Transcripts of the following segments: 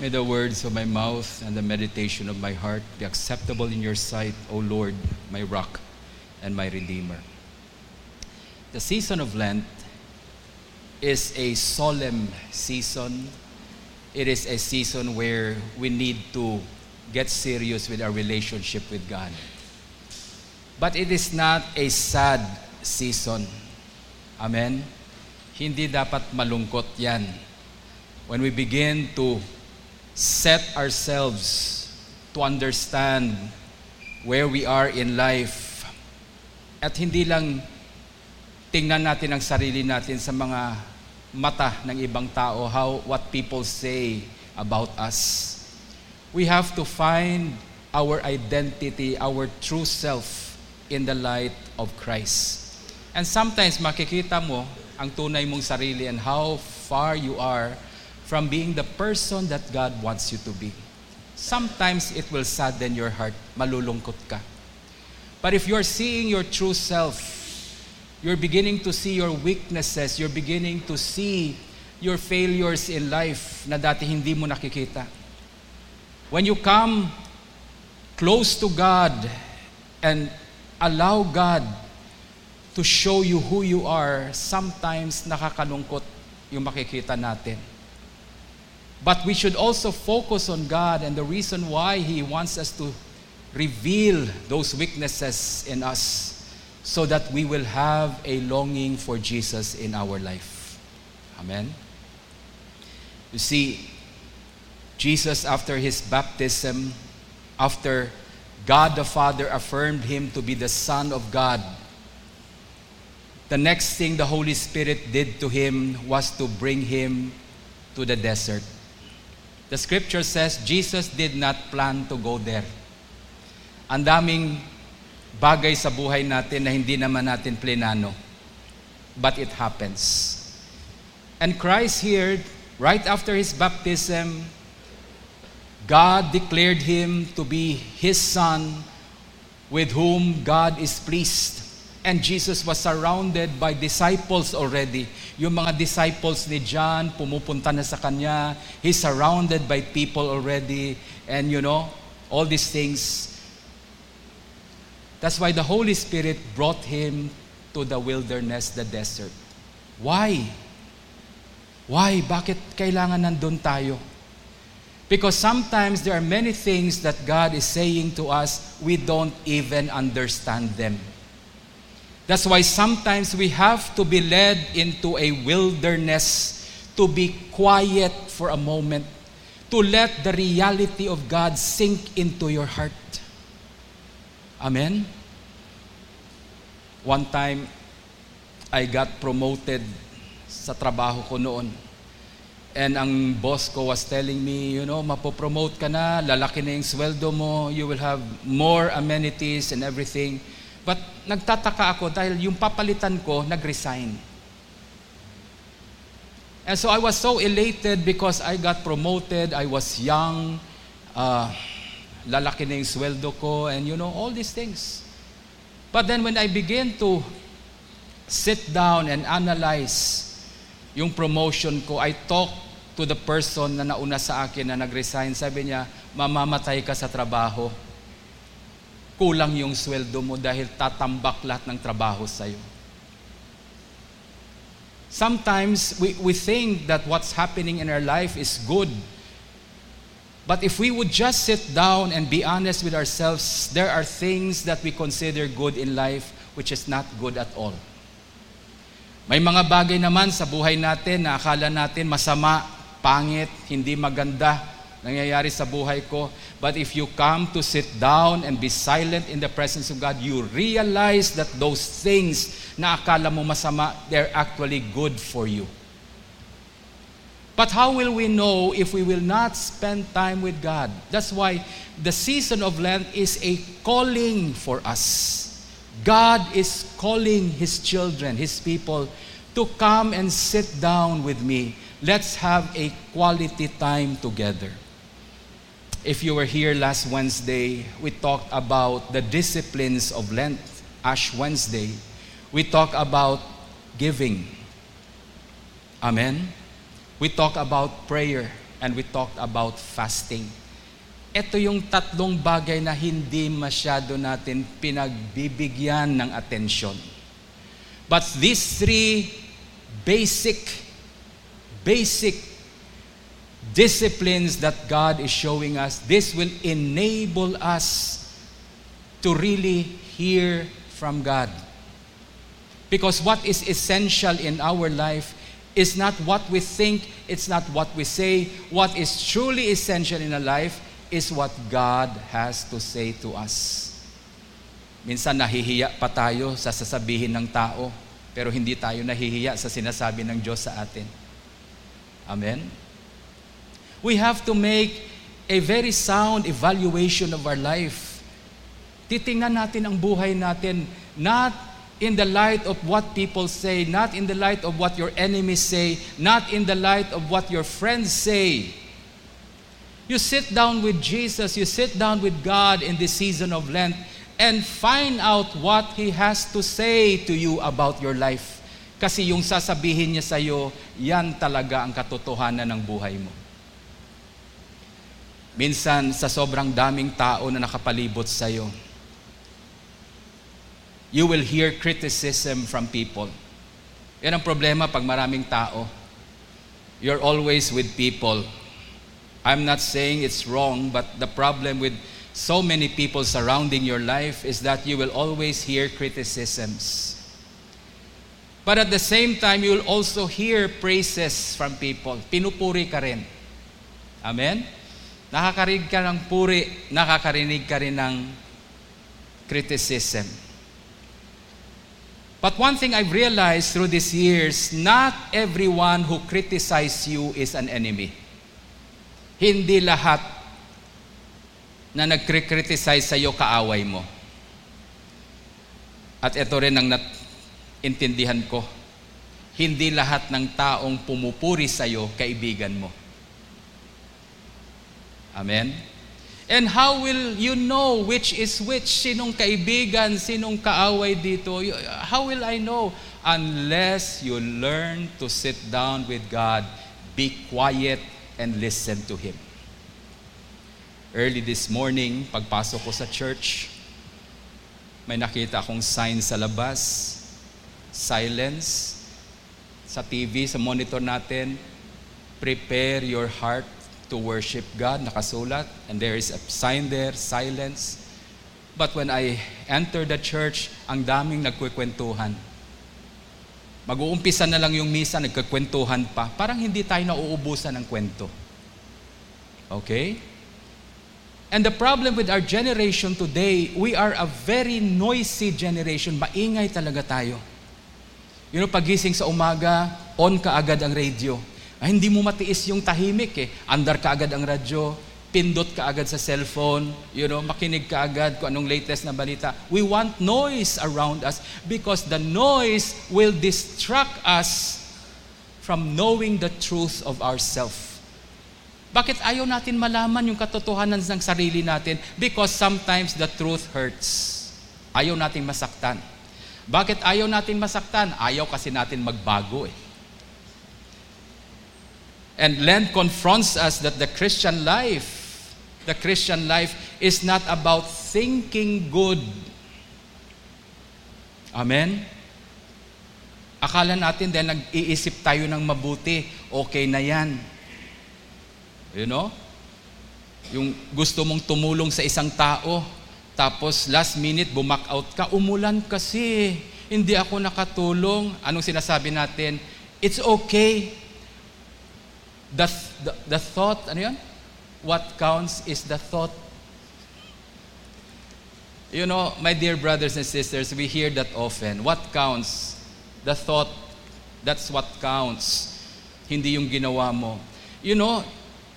May the words of my mouth and the meditation of my heart be acceptable in your sight, O Lord, my rock and my redeemer. The season of Lent is a solemn season. It is a season where we need to get serious with our relationship with God. But it is not a sad season. Amen? Hindi dapat malungkot yan. When we begin to set ourselves to understand where we are in life. At hindi lang tingnan natin ang sarili natin sa mga mata ng ibang tao how what people say about us. We have to find our identity our true self in the light of Christ. And sometimes makikita mo ang tunay mong sarili and how far you are from being the person that God wants you to be. Sometimes it will sadden your heart, malulungkot ka. But if you're seeing your true self, you're beginning to see your weaknesses, you're beginning to see your failures in life na dati hindi mo nakikita. When you come close to God and allow God to show you who you are, sometimes nakakalungkot yung makikita natin. But we should also focus on God and the reason why He wants us to reveal those weaknesses in us so that we will have a longing for Jesus in our life. Amen. You see, Jesus, after his baptism, after God the Father affirmed him to be the Son of God, the next thing the Holy Spirit did to him was to bring him to the desert. The scripture says Jesus did not plan to go there. Ang daming bagay sa buhay natin na hindi naman natin plenano. But it happens. And Christ here, right after his baptism, God declared him to be his son with whom God is pleased. And Jesus was surrounded by disciples already. Yung mga disciples ni John, pumupunta na sa kanya. He's surrounded by people already. And you know, all these things. That's why the Holy Spirit brought him to the wilderness, the desert. Why? Why? Bakit kailangan nandun tayo? Because sometimes there are many things that God is saying to us, we don't even understand them. That's why sometimes we have to be led into a wilderness to be quiet for a moment, to let the reality of God sink into your heart. Amen? One time, I got promoted sa trabaho ko noon. And ang boss ko was telling me, you know, mapopromote ka na, lalaki na yung sweldo mo, you will have more amenities and everything. But nagtataka ako dahil yung papalitan ko nag-resign. And so I was so elated because I got promoted, I was young, uh, lalaki na yung sweldo ko, and you know, all these things. But then when I began to sit down and analyze yung promotion ko, I talked to the person na nauna sa akin na nag-resign. Sabi niya, mamamatay ka sa trabaho kulang yung sweldo mo dahil tatambak lahat ng trabaho sa'yo. Sometimes we, we think that what's happening in our life is good. But if we would just sit down and be honest with ourselves, there are things that we consider good in life which is not good at all. May mga bagay naman sa buhay natin na akala natin masama, pangit, hindi maganda, nangyayari sa buhay ko. But if you come to sit down and be silent in the presence of God, you realize that those things na akala mo masama, they're actually good for you. But how will we know if we will not spend time with God? That's why the season of Lent is a calling for us. God is calling His children, His people, to come and sit down with me. Let's have a quality time together. If you were here last Wednesday, we talked about the disciplines of Lent, Ash Wednesday. We talked about giving. Amen. We talk about prayer. and we talked about fasting. Ito yung tatlong bagay na hindi masyado natin pinagbibigyan ng atensyon. But these three basic, basic disciplines that God is showing us, this will enable us to really hear from God. Because what is essential in our life is not what we think, it's not what we say. What is truly essential in our life is what God has to say to us. Minsan nahihiya pa tayo sa sasabihin ng tao, pero hindi tayo nahihiya sa sinasabi ng Diyos sa atin. Amen? We have to make a very sound evaluation of our life. Titingnan natin ang buhay natin, not in the light of what people say, not in the light of what your enemies say, not in the light of what your friends say, You sit down with Jesus, you sit down with God in this season of Lent, and find out what He has to say to you about your life. Kasi yung sasabihin niya sa iyo, yan talaga ang katotohanan ng buhay mo. Minsan, sa sobrang daming tao na nakapalibot sa iyo, you will hear criticism from people. Yan ang problema pag maraming tao. You're always with people I'm not saying it's wrong, but the problem with so many people surrounding your life is that you will always hear criticisms. But at the same time, you will also hear praises from people. Pinupuri ka rin. Amen? Nakakarinig ka ng puri, nakakarinig ka rin ng criticism. But one thing I've realized through these years, not everyone who criticizes you is an enemy. Hindi lahat na nagkri-criticize sa iyo kaaway mo. At ito rin ang intindihan ko. Hindi lahat ng taong pumupuri sa iyo kaibigan mo. Amen? And how will you know which is which? Sinong kaibigan, sinong kaaway dito? How will I know? Unless you learn to sit down with God, be quiet, and listen to Him. Early this morning, pagpasok ko sa church, may nakita akong sign sa labas, silence. Sa TV, sa monitor natin, prepare your heart to worship God, nakasulat. And there is a sign there, silence. But when I entered the church, ang daming nagkukwentuhan Mag-uumpisa na lang yung misa, nagkakwentuhan pa. Parang hindi tayo nauubusan ng kwento. Okay? And the problem with our generation today, we are a very noisy generation. Maingay talaga tayo. You know, pagising sa umaga, on ka agad ang radio. Ay, hindi mo matiis yung tahimik eh. Andar ka agad ang radyo pindot ka agad sa cellphone, you know, makinig ka agad kung anong latest na balita. We want noise around us because the noise will distract us from knowing the truth of ourselves. Bakit ayaw natin malaman yung katotohanan ng sarili natin? Because sometimes the truth hurts. Ayaw natin masaktan. Bakit ayaw natin masaktan? Ayaw kasi natin magbago eh. And Lent confronts us that the Christian life the Christian life is not about thinking good. Amen? Akala natin dahil nag-iisip tayo ng mabuti, okay na yan. You know? Yung gusto mong tumulong sa isang tao, tapos last minute bumak out ka, umulan kasi, hindi ako nakatulong. Anong sinasabi natin? It's okay. The, the, the thought, ano yan? what counts is the thought. You know, my dear brothers and sisters, we hear that often. What counts? The thought. That's what counts. Hindi yung ginawa mo. You know,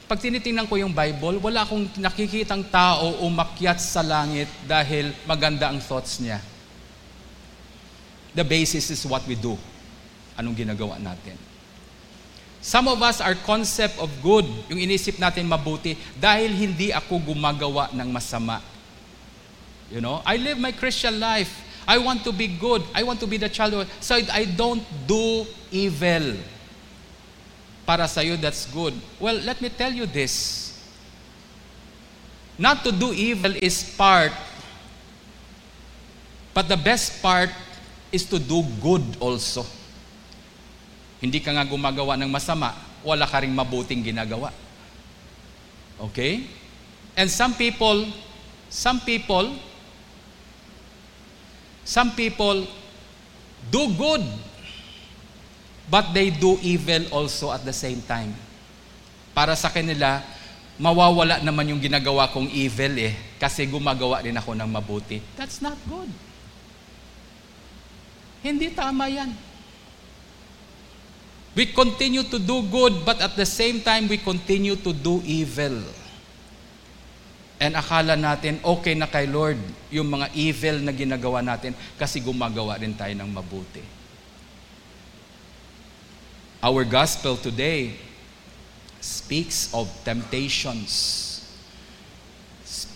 pag tinitingnan ko yung Bible, wala akong nakikitang tao umakyat sa langit dahil maganda ang thoughts niya. The basis is what we do. Anong ginagawa natin. Some of us, our concept of good, yung inisip natin mabuti, dahil hindi ako gumagawa ng masama. You know, I live my Christian life. I want to be good. I want to be the child of so I don't do evil. para sa iyo, that's good. Well, let me tell you this. Not to do evil is part, but the best part is to do good also. Hindi ka nga gumagawa ng masama, wala ka ring mabuting ginagawa. Okay? And some people, some people, some people do good but they do evil also at the same time. Para sa kanila, mawawala naman yung ginagawa kong evil eh, kasi gumagawa din ako ng mabuti. That's not good. Hindi tama yan. We continue to do good, but at the same time, we continue to do evil. And akala natin, okay na kay Lord yung mga evil na ginagawa natin kasi gumagawa rin tayo ng mabuti. Our gospel today speaks of temptations,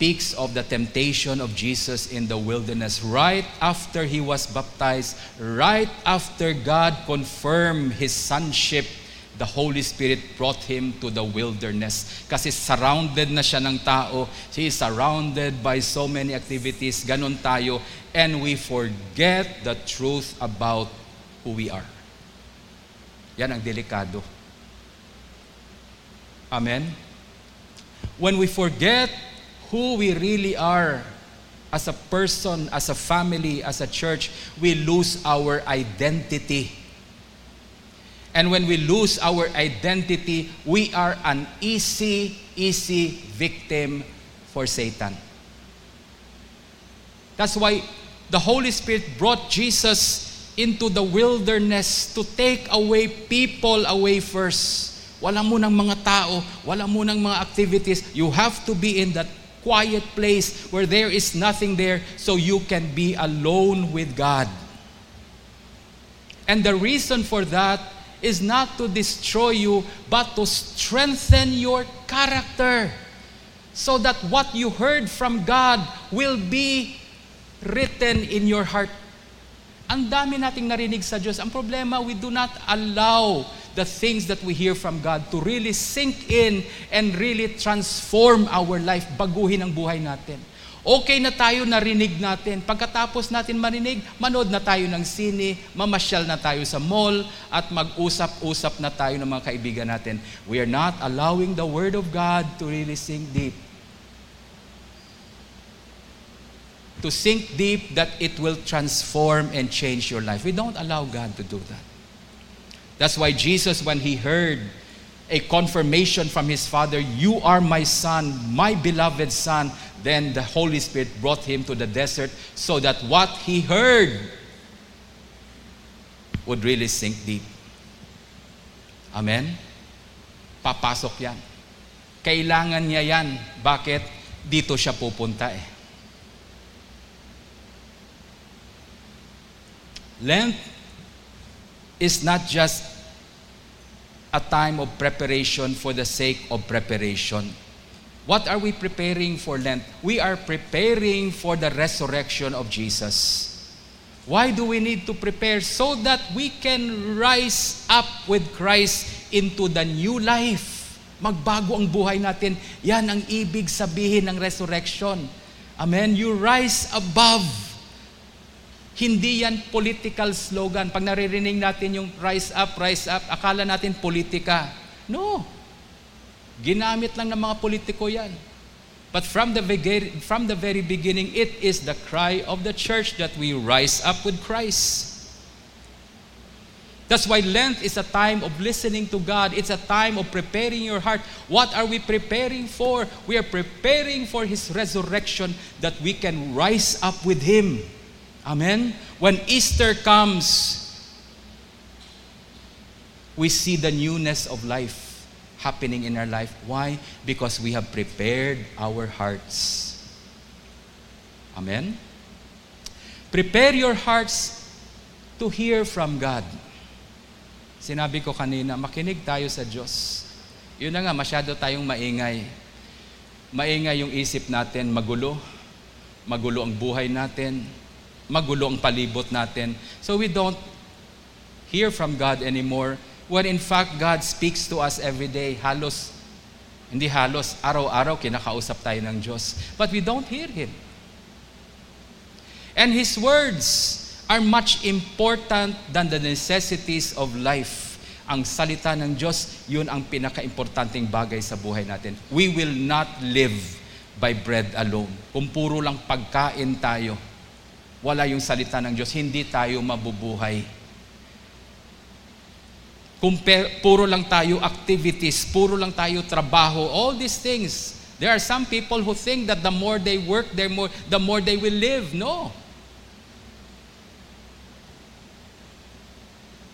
speaks of the temptation of Jesus in the wilderness right after he was baptized, right after God confirmed his sonship. The Holy Spirit brought him to the wilderness. Kasi surrounded na siya ng tao. He is surrounded by so many activities. Ganon tayo. And we forget the truth about who we are. Yan ang delikado. Amen? When we forget who we really are as a person, as a family, as a church, we lose our identity. And when we lose our identity, we are an easy, easy victim for Satan. That's why the Holy Spirit brought Jesus into the wilderness to take away people away first. Wala mo ng mga tao, wala mo ng mga activities. You have to be in that quiet place where there is nothing there so you can be alone with God. And the reason for that is not to destroy you, but to strengthen your character. So that what you heard from God will be written in your heart ang dami nating narinig sa Diyos. Ang problema, we do not allow the things that we hear from God to really sink in and really transform our life, baguhin ang buhay natin. Okay na tayo narinig natin. Pagkatapos natin marinig, manood na tayo ng sine, mamasyal na tayo sa mall, at mag-usap-usap na tayo ng mga kaibigan natin. We are not allowing the Word of God to really sink deep. to sink deep that it will transform and change your life. We don't allow God to do that. That's why Jesus, when he heard a confirmation from his father, You are my son, my beloved son, then the Holy Spirit brought him to the desert so that what he heard would really sink deep. Amen? Papasok yan. Kailangan niya yan. Bakit? Dito siya pupunta eh. Lent is not just a time of preparation for the sake of preparation. What are we preparing for Lent? We are preparing for the resurrection of Jesus. Why do we need to prepare? So that we can rise up with Christ into the new life. Magbago ang buhay natin. Yan ang ibig sabihin ng resurrection. Amen? You rise above hindi yan political slogan. Pag naririnig natin yung rise up, rise up, akala natin politika. No. Ginamit lang ng mga politiko yan. But from the, from the very beginning, it is the cry of the church that we rise up with Christ. That's why Lent is a time of listening to God. It's a time of preparing your heart. What are we preparing for? We are preparing for His resurrection that we can rise up with Him. Amen? When Easter comes, we see the newness of life happening in our life. Why? Because we have prepared our hearts. Amen? Prepare your hearts to hear from God. Sinabi ko kanina, makinig tayo sa Diyos. Yun na nga, masyado tayong maingay. Maingay yung isip natin, magulo. Magulo ang buhay natin magulo ang palibot natin. So we don't hear from God anymore. when in fact God speaks to us every day. Halos, hindi halos, araw-araw kinakausap tayo ng Diyos. But we don't hear Him. And His words are much important than the necessities of life. Ang salita ng Diyos, yun ang pinaka-importanting bagay sa buhay natin. We will not live by bread alone. Kung puro lang pagkain tayo, wala yung salita ng Diyos, hindi tayo mabubuhay. Kung puro lang tayo activities, puro lang tayo trabaho, all these things, there are some people who think that the more they work, the more, the more they will live. No.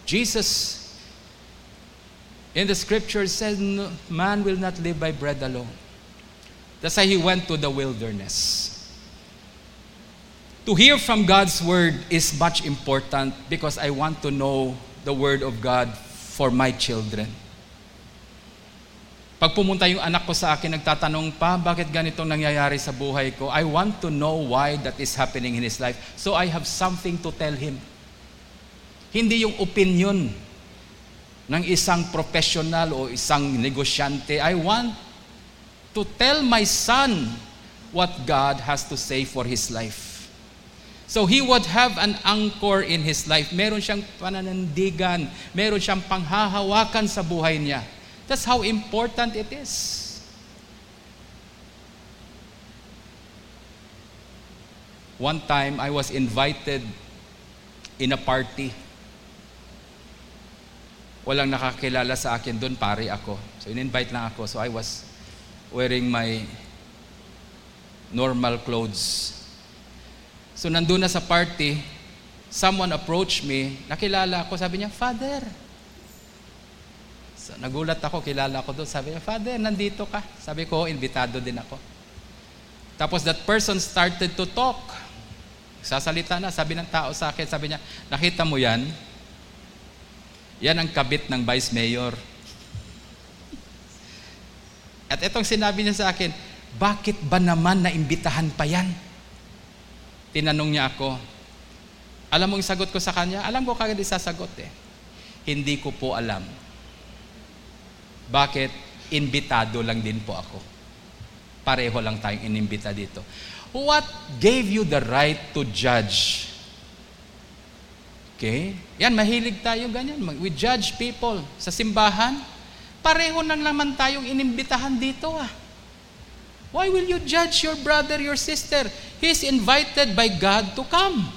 Jesus in the scripture says, man will not live by bread alone. That's why he went to the wilderness. To hear from God's word is much important because I want to know the word of God for my children. Pag pumunta yung anak ko sa akin, nagtatanong pa, bakit ganitong nangyayari sa buhay ko? I want to know why that is happening in his life. So I have something to tell him. Hindi yung opinion ng isang professional o isang negosyante. I want to tell my son what God has to say for his life. So he would have an anchor in his life. Meron siyang pananandigan. Meron siyang panghahawakan sa buhay niya. That's how important it is. One time, I was invited in a party walang nakakilala sa akin doon, pare ako. So in-invite lang ako. So I was wearing my normal clothes. So nandun na sa party, someone approached me, nakilala ako, sabi niya, Father. So, nagulat ako, kilala ko doon. Sabi niya, Father, nandito ka. Sabi ko, invitado din ako. Tapos that person started to talk. Sasalita na, sabi ng tao sa akin, sabi niya, nakita mo yan? Yan ang kabit ng vice mayor. At itong sinabi niya sa akin, bakit ba naman naimbitahan pa yan? Tinanong niya ako. Alam mo yung sagot ko sa kanya? Alam ko kagad isasagot eh. Hindi ko po alam. Bakit? Imbitado lang din po ako. Pareho lang tayong inimbita dito. What gave you the right to judge Okay? Yan, mahilig tayo ganyan. We judge people sa simbahan. Pareho nang naman tayong inimbitahan dito ah. Why will you judge your brother, your sister? He's invited by God to come.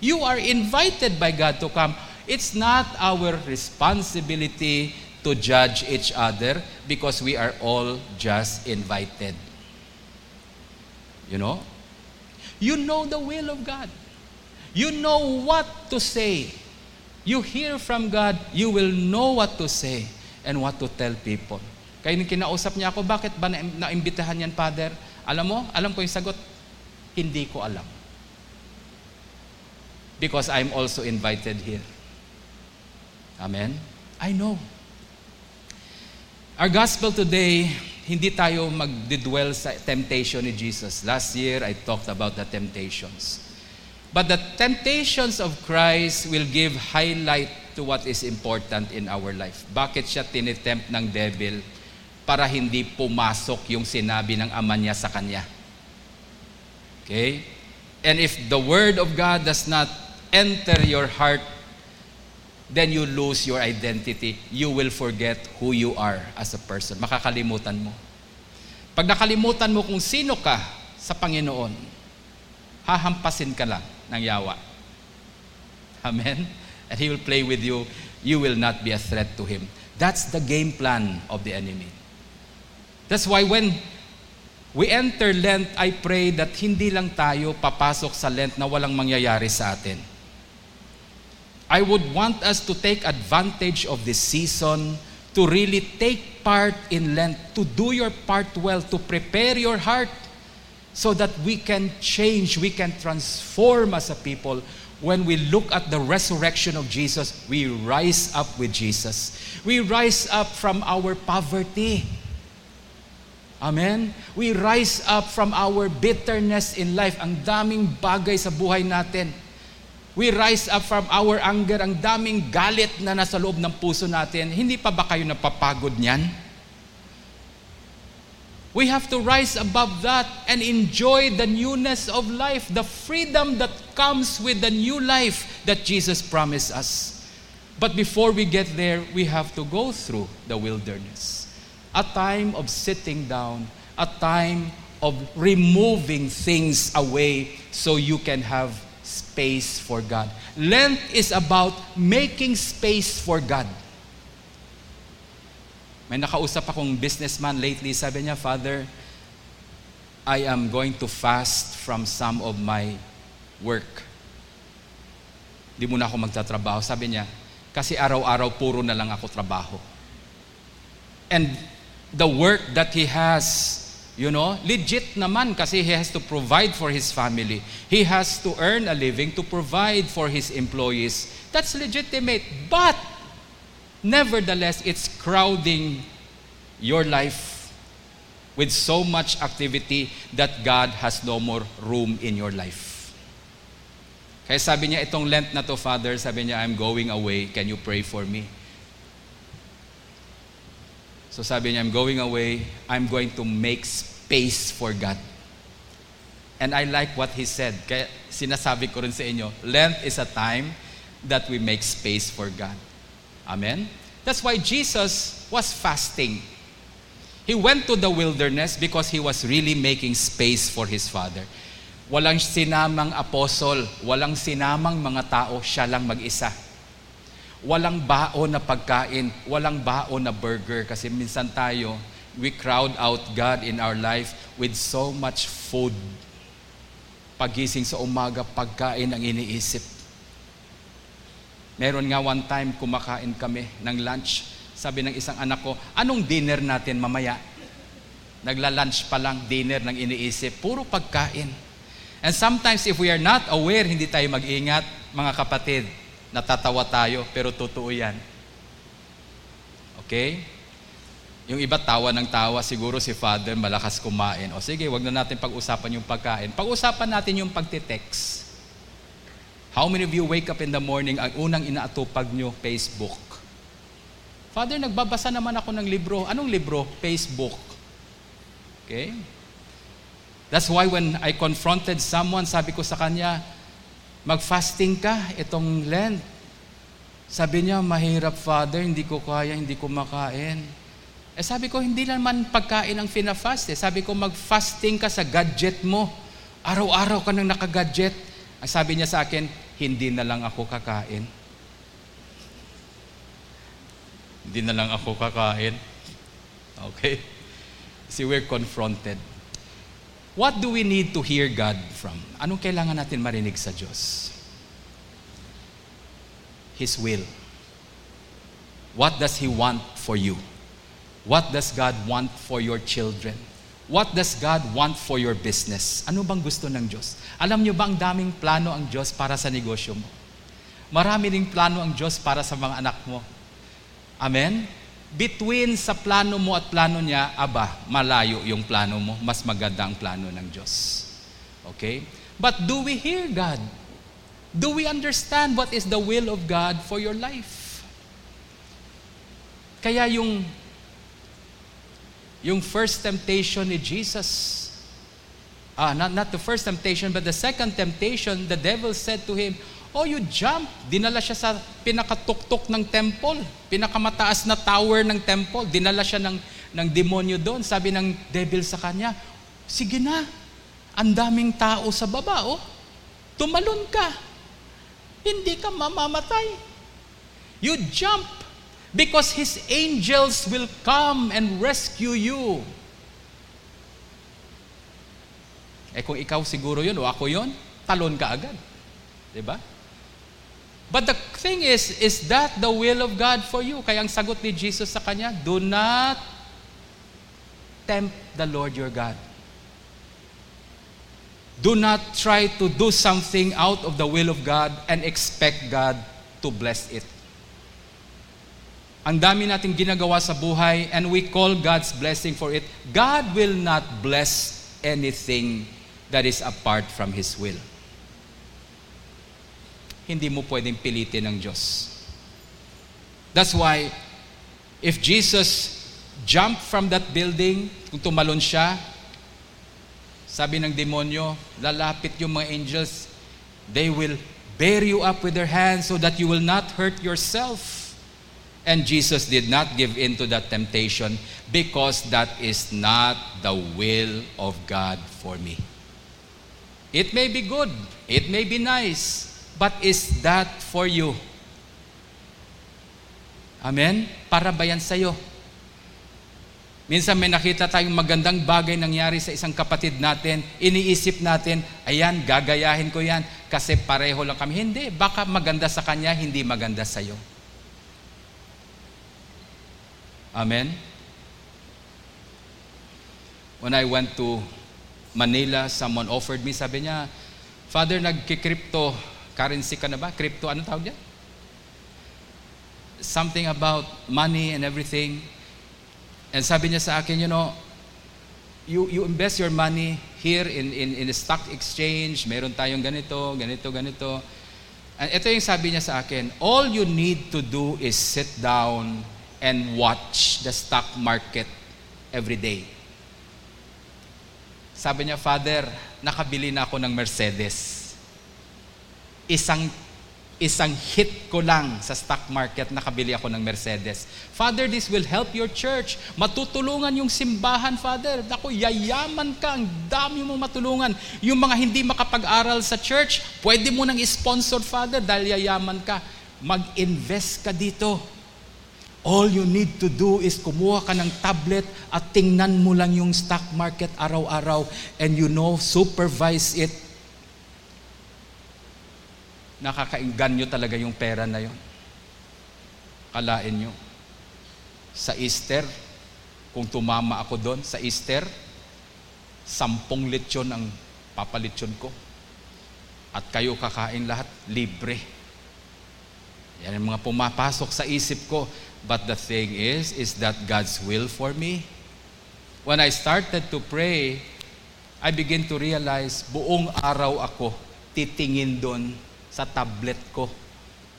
You are invited by God to come. It's not our responsibility to judge each other because we are all just invited. You know? You know the will of God. You know what to say. You hear from God, you will know what to say and what to tell people. Kaya nung kinausap niya ako, bakit ba na- naimbitahan yan, Father? Alam mo, alam ko yung sagot, hindi ko alam. Because I'm also invited here. Amen? I know. Our gospel today, hindi tayo magdidwell sa temptation ni Jesus. Last year, I talked about the temptations. But the temptations of Christ will give highlight to what is important in our life. Bakit siya tinitempt ng devil? Para hindi pumasok yung sinabi ng ama niya sa kanya. Okay? And if the word of God does not enter your heart, then you lose your identity. You will forget who you are as a person. Makakalimutan mo. Pag nakalimutan mo kung sino ka sa Panginoon, hahampasin ka lang ng yawa. Amen? And He will play with you. You will not be a threat to Him. That's the game plan of the enemy. That's why when we enter Lent, I pray that hindi lang tayo papasok sa Lent na walang mangyayari sa atin. I would want us to take advantage of this season to really take part in Lent, to do your part well, to prepare your heart so that we can change, we can transform as a people. When we look at the resurrection of Jesus, we rise up with Jesus. We rise up from our poverty. Amen? We rise up from our bitterness in life. Ang daming bagay sa buhay natin. We rise up from our anger, ang daming galit na nasa loob ng puso natin. Hindi pa ba kayo napapagod niyan? We have to rise above that and enjoy the newness of life, the freedom that comes with the new life that Jesus promised us. But before we get there, we have to go through the wilderness. A time of sitting down, a time of removing things away so you can have space for God. Lent is about making space for God. May nakausap akong businessman lately, sabi niya, Father, I am going to fast from some of my work. Di muna ako magtatrabaho. Sabi niya, kasi araw-araw puro na lang ako trabaho. And the work that he has, you know, legit naman kasi he has to provide for his family. He has to earn a living to provide for his employees. That's legitimate. But Nevertheless, it's crowding your life with so much activity that God has no more room in your life. Kaya sabi niya, itong Lent na to, Father, sabi niya, I'm going away. Can you pray for me? So sabi niya, I'm going away. I'm going to make space for God. And I like what he said. Kaya sinasabi ko rin sa inyo, Lent is a time that we make space for God. Amen? That's why Jesus was fasting. He went to the wilderness because he was really making space for his Father. Walang sinamang apostol, walang sinamang mga tao, siya lang mag-isa. Walang baon na pagkain, walang baon na burger kasi minsan tayo, we crowd out God in our life with so much food. Pagising sa umaga, pagkain ang iniisip. Meron nga one time kumakain kami ng lunch. Sabi ng isang anak ko, anong dinner natin mamaya? Nagla-lunch pa lang, dinner nang iniisip. Puro pagkain. And sometimes if we are not aware, hindi tayo mag-ingat, mga kapatid, natatawa tayo, pero totoo yan. Okay? Yung iba tawa ng tawa, siguro si Father malakas kumain. O sige, wag na natin pag-usapan yung pagkain. Pag-usapan natin yung pagtitext. How many of you wake up in the morning, ang unang inaatupag nyo, Facebook? Father, nagbabasa naman ako ng libro. Anong libro? Facebook. Okay? That's why when I confronted someone, sabi ko sa kanya, mag-fasting ka itong Lent. Sabi niya, mahirap Father, hindi ko kaya, hindi ko makain. Eh sabi ko, hindi naman pagkain ang fina-fast eh. Sabi ko, mag-fasting ka sa gadget mo. Araw-araw ka nang naka-gadget. Ang sabi niya sa akin, hindi na lang ako kakain. Hindi na lang ako kakain. Okay? See, we're confronted. What do we need to hear God from? Anong kailangan natin marinig sa Diyos? His will. What does He want for you? What does God want for your children? What does God want for your business? Ano bang gusto ng Diyos? Alam niyo ba ang daming plano ang Diyos para sa negosyo mo? Marami ring plano ang Diyos para sa mga anak mo. Amen? Between sa plano mo at plano niya, aba, malayo yung plano mo. Mas maganda ang plano ng Diyos. Okay? But do we hear God? Do we understand what is the will of God for your life? Kaya yung yung first temptation ni Jesus. Ah, not, not the first temptation, but the second temptation, the devil said to him, Oh, you jump. Dinala siya sa pinakatuktok ng temple, pinakamataas na tower ng temple. Dinala siya ng, ng demonyo doon. Sabi ng devil sa kanya, Sige na, ang daming tao sa baba, oh. Tumalon ka. Hindi ka mamamatay. You jump because His angels will come and rescue you. Eh kung ikaw siguro yun o ako yun, talon ka agad. ba? But the thing is, is that the will of God for you? Kaya ang sagot ni Jesus sa kanya, do not tempt the Lord your God. Do not try to do something out of the will of God and expect God to bless it. Ang dami nating ginagawa sa buhay and we call God's blessing for it. God will not bless anything that is apart from His will. Hindi mo pwedeng pilitin ng Diyos. That's why, if Jesus jumped from that building, kung tumalon siya, sabi ng demonyo, lalapit yung mga angels, they will bear you up with their hands so that you will not hurt yourself. And Jesus did not give in to that temptation because that is not the will of God for me. It may be good, it may be nice, but is that for you? Amen? Para ba yan sa'yo? Minsan may nakita tayong magandang bagay nangyari sa isang kapatid natin, iniisip natin, ayan, gagayahin ko yan kasi pareho lang kami. Hindi, baka maganda sa kanya, hindi maganda sa iyo. Amen? When I went to Manila, someone offered me, sabi niya, Father, nagki-crypto currency ka na ba? Crypto, ano tawag niya? Something about money and everything. And sabi niya sa akin, you know, you, you invest your money here in, in, in the stock exchange, meron tayong ganito, ganito, ganito. And ito yung sabi niya sa akin, all you need to do is sit down and watch the stock market every day. Sabi niya, Father, nakabili na ako ng Mercedes. Isang isang hit ko lang sa stock market, nakabili ako ng Mercedes. Father, this will help your church. Matutulungan yung simbahan, Father. Ako, yayaman ka. Ang dami mong matulungan. Yung mga hindi makapag-aral sa church, pwede mo nang sponsor, Father, dahil yayaman ka. Mag-invest ka dito. All you need to do is kumuha ka ng tablet at tingnan mo lang yung stock market araw-araw and you know, supervise it nakakainganyo talaga yung pera na yon. Kalain nyo. Sa Easter, kung tumama ako doon, sa Easter, sampung lechon ang papalitsyon ko. At kayo kakain lahat, libre. Yan ang mga pumapasok sa isip ko. But the thing is, is that God's will for me. When I started to pray, I begin to realize, buong araw ako titingin doon sa tablet ko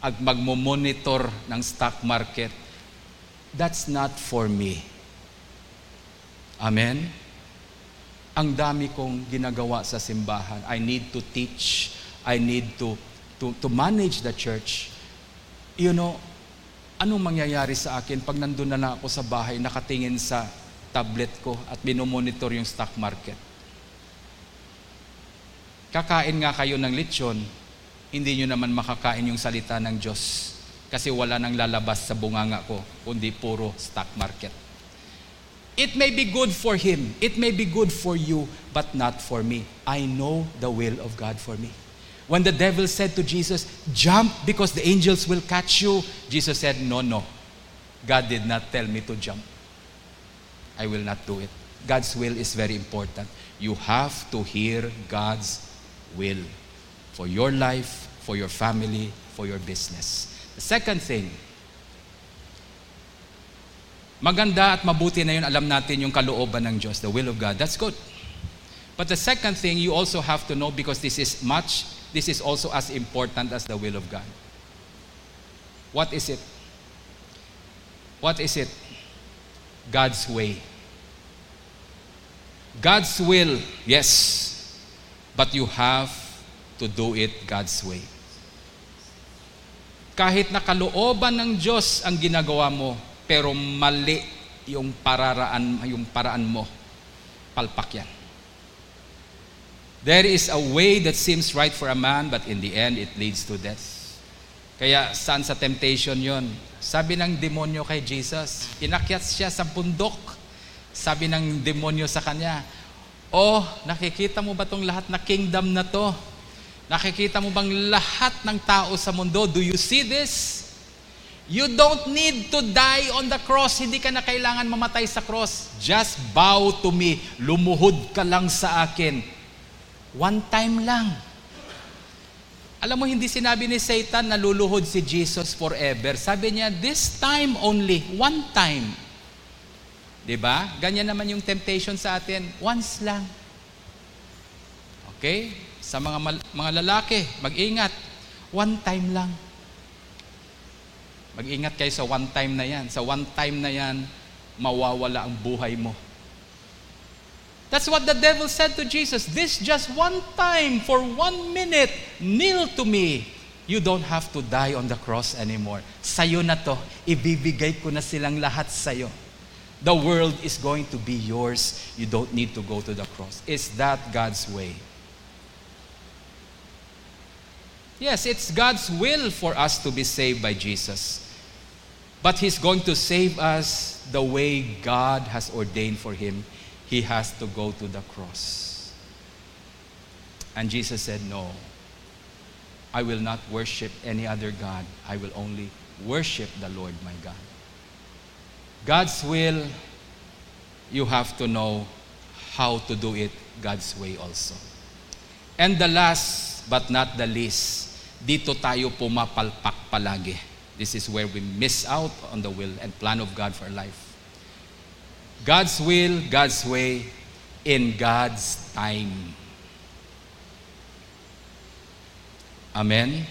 ag magmo-monitor ng stock market. That's not for me. Amen? Ang dami kong ginagawa sa simbahan. I need to teach. I need to, to, to manage the church. You know, anong mangyayari sa akin pag nandun na lang ako sa bahay, nakatingin sa tablet ko at binomonitor yung stock market? Kakain nga kayo ng lechon, hindi nyo naman makakain yung salita ng Diyos. Kasi wala nang lalabas sa bunganga ko, kundi puro stock market. It may be good for him, it may be good for you, but not for me. I know the will of God for me. When the devil said to Jesus, Jump because the angels will catch you, Jesus said, No, no. God did not tell me to jump. I will not do it. God's will is very important. You have to hear God's will for your life, for your family, for your business. The second thing, maganda at mabuti na yun, alam natin yung kalooban ng Diyos, the will of God. That's good. But the second thing you also have to know because this is much, this is also as important as the will of God. What is it? What is it? God's way. God's will, yes, but you have to do it God's way. Kahit nakalooban ng Diyos ang ginagawa mo, pero mali yung pararaan, yung paraan mo, palpak yan. There is a way that seems right for a man, but in the end, it leads to death. Kaya saan sa temptation yon? Sabi ng demonyo kay Jesus, inakyat siya sa bundok. Sabi ng demonyo sa kanya, Oh, nakikita mo ba tong lahat na kingdom na to? Nakikita mo bang lahat ng tao sa mundo, do you see this? You don't need to die on the cross. Hindi ka na kailangan mamatay sa cross. Just bow to me. Lumuhod ka lang sa akin. One time lang. Alam mo, hindi sinabi ni Satan na luluhod si Jesus forever. Sabi niya, this time only, one time. ba? Ganyan naman yung temptation sa atin, once lang. Okay? Sa mga, mga lalaki, mag-ingat. One time lang. Mag-ingat kayo sa one time na yan. Sa one time na yan, mawawala ang buhay mo. That's what the devil said to Jesus. This just one time, for one minute, kneel to me. You don't have to die on the cross anymore. Sa'yo na to. Ibibigay ko na silang lahat sa'yo. The world is going to be yours. You don't need to go to the cross. Is that God's way? Yes, it's God's will for us to be saved by Jesus. But He's going to save us the way God has ordained for Him. He has to go to the cross. And Jesus said, No, I will not worship any other God. I will only worship the Lord my God. God's will, you have to know how to do it God's way also. And the last but not the least, dito tayo pumapalpak palagi. This is where we miss out on the will and plan of God for life. God's will, God's way, in God's time. Amen?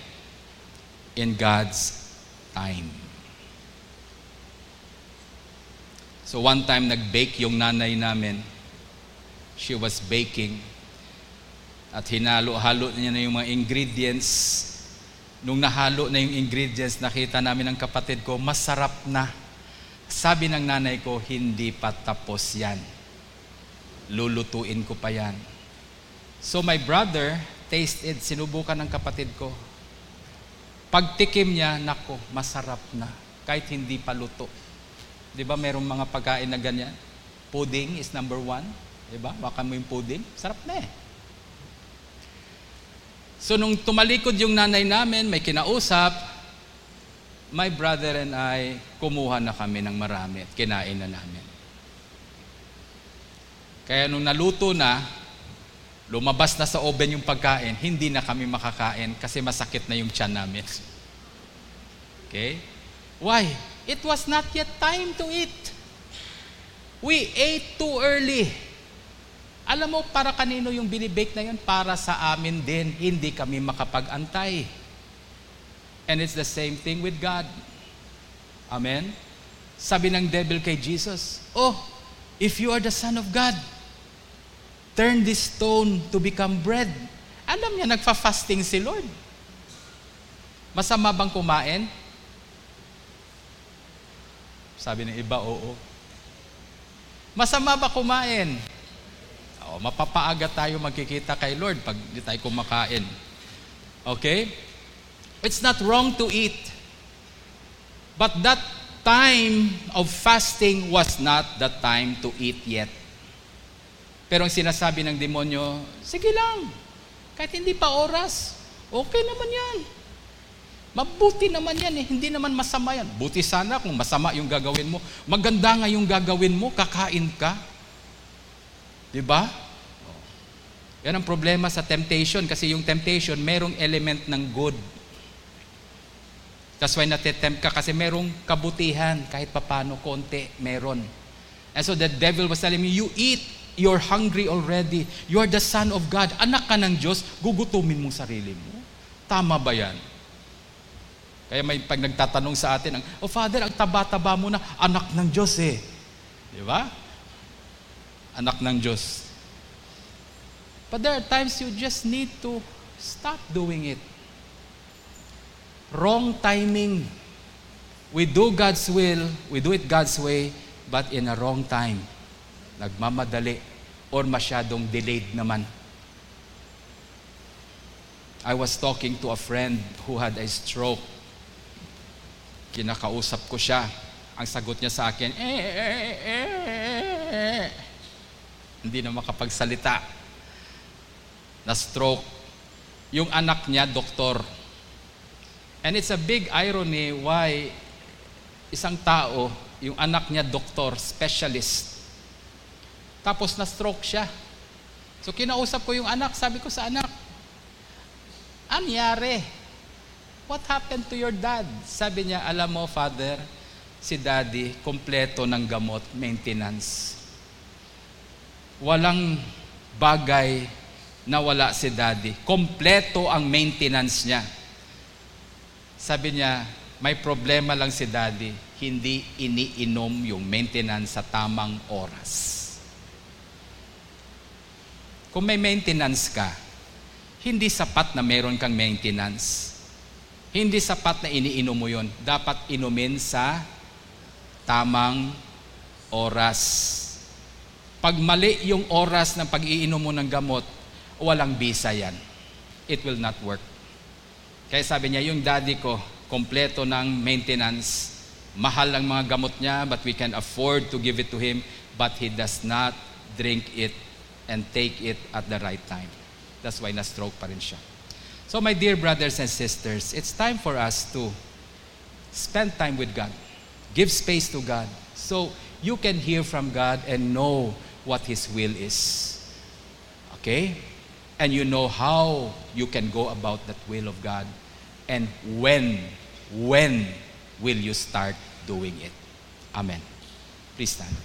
In God's time. So one time nag-bake yung nanay namin. She was baking. At hinalo-halo niya na yung mga ingredients Nung nahalo na yung ingredients, nakita namin ng kapatid ko, masarap na. Sabi ng nanay ko, hindi pa tapos yan. Lulutuin ko pa yan. So my brother tasted, sinubukan ng kapatid ko. Pagtikim niya, nako, masarap na. Kahit hindi pa luto. Di ba merong mga pagkain na ganyan? Pudding is number one. Di ba? Baka mo yung pudding, sarap na eh. So nung tumalikod yung nanay namin, may kinausap, my brother and I, kumuha na kami ng marami at kinain na namin. Kaya nung naluto na, lumabas na sa oven yung pagkain, hindi na kami makakain kasi masakit na yung tiyan namin. Okay? Why? It was not yet time to eat. We ate too early. Alam mo, para kanino yung binibake na yun? Para sa amin din. Hindi kami makapag-antay. And it's the same thing with God. Amen? Sabi ng devil kay Jesus, Oh, if you are the Son of God, turn this stone to become bread. Alam niya, nagfa-fasting si Lord. Masama bang kumain? Sabi ng iba, oo. Masama ba kumain? Mapapaaga tayo magkikita kay Lord pag di tayo kumakain. Okay? It's not wrong to eat. But that time of fasting was not the time to eat yet. Pero ang sinasabi ng demonyo, sige lang, kahit hindi pa oras, okay naman yan. Mabuti naman yan eh, hindi naman masama yan. Buti sana kung masama yung gagawin mo. Maganda nga yung gagawin mo, kakain ka. Di ba? Yan ang problema sa temptation kasi yung temptation merong element ng good. That's why natitempt ka kasi merong kabutihan kahit papano konti meron. And so the devil was telling me, you eat, you're hungry already. You are the son of God. Anak ka ng Diyos, gugutumin mong sarili mo. Tama ba yan? Kaya may pag nagtatanong sa atin, oh Father, ang taba-taba mo na, anak ng Diyos eh. Di ba? anak ng Diyos. But there are times you just need to stop doing it. Wrong timing. We do God's will, we do it God's way, but in a wrong time. Nagmamadali or masyadong delayed naman. I was talking to a friend who had a stroke. Kinakausap ko siya. Ang sagot niya sa akin, eh, eh, eh, eh. Hindi na makapagsalita. Na stroke. Yung anak niya, doktor. And it's a big irony why isang tao, yung anak niya doktor, specialist. Tapos na-stroke siya. So kinausap ko yung anak, sabi ko sa anak, anyari? What happened to your dad? Sabi niya, alam mo, father, si daddy, kompleto ng gamot, maintenance walang bagay na wala si daddy. Kompleto ang maintenance niya. Sabi niya, may problema lang si daddy, hindi iniinom yung maintenance sa tamang oras. Kung may maintenance ka, hindi sapat na meron kang maintenance. Hindi sapat na iniinom mo yon. Dapat inumin sa tamang oras. Pag mali yung oras ng pag-iinom mo ng gamot, walang bisa yan. It will not work. Kaya sabi niya, yung daddy ko, kompleto ng maintenance, mahal ang mga gamot niya, but we can afford to give it to him, but he does not drink it and take it at the right time. That's why na-stroke pa rin siya. So my dear brothers and sisters, it's time for us to spend time with God. Give space to God. So you can hear from God and know what His will is. Okay? And you know how you can go about that will of God. And when, when will you start doing it? Amen. Please stand.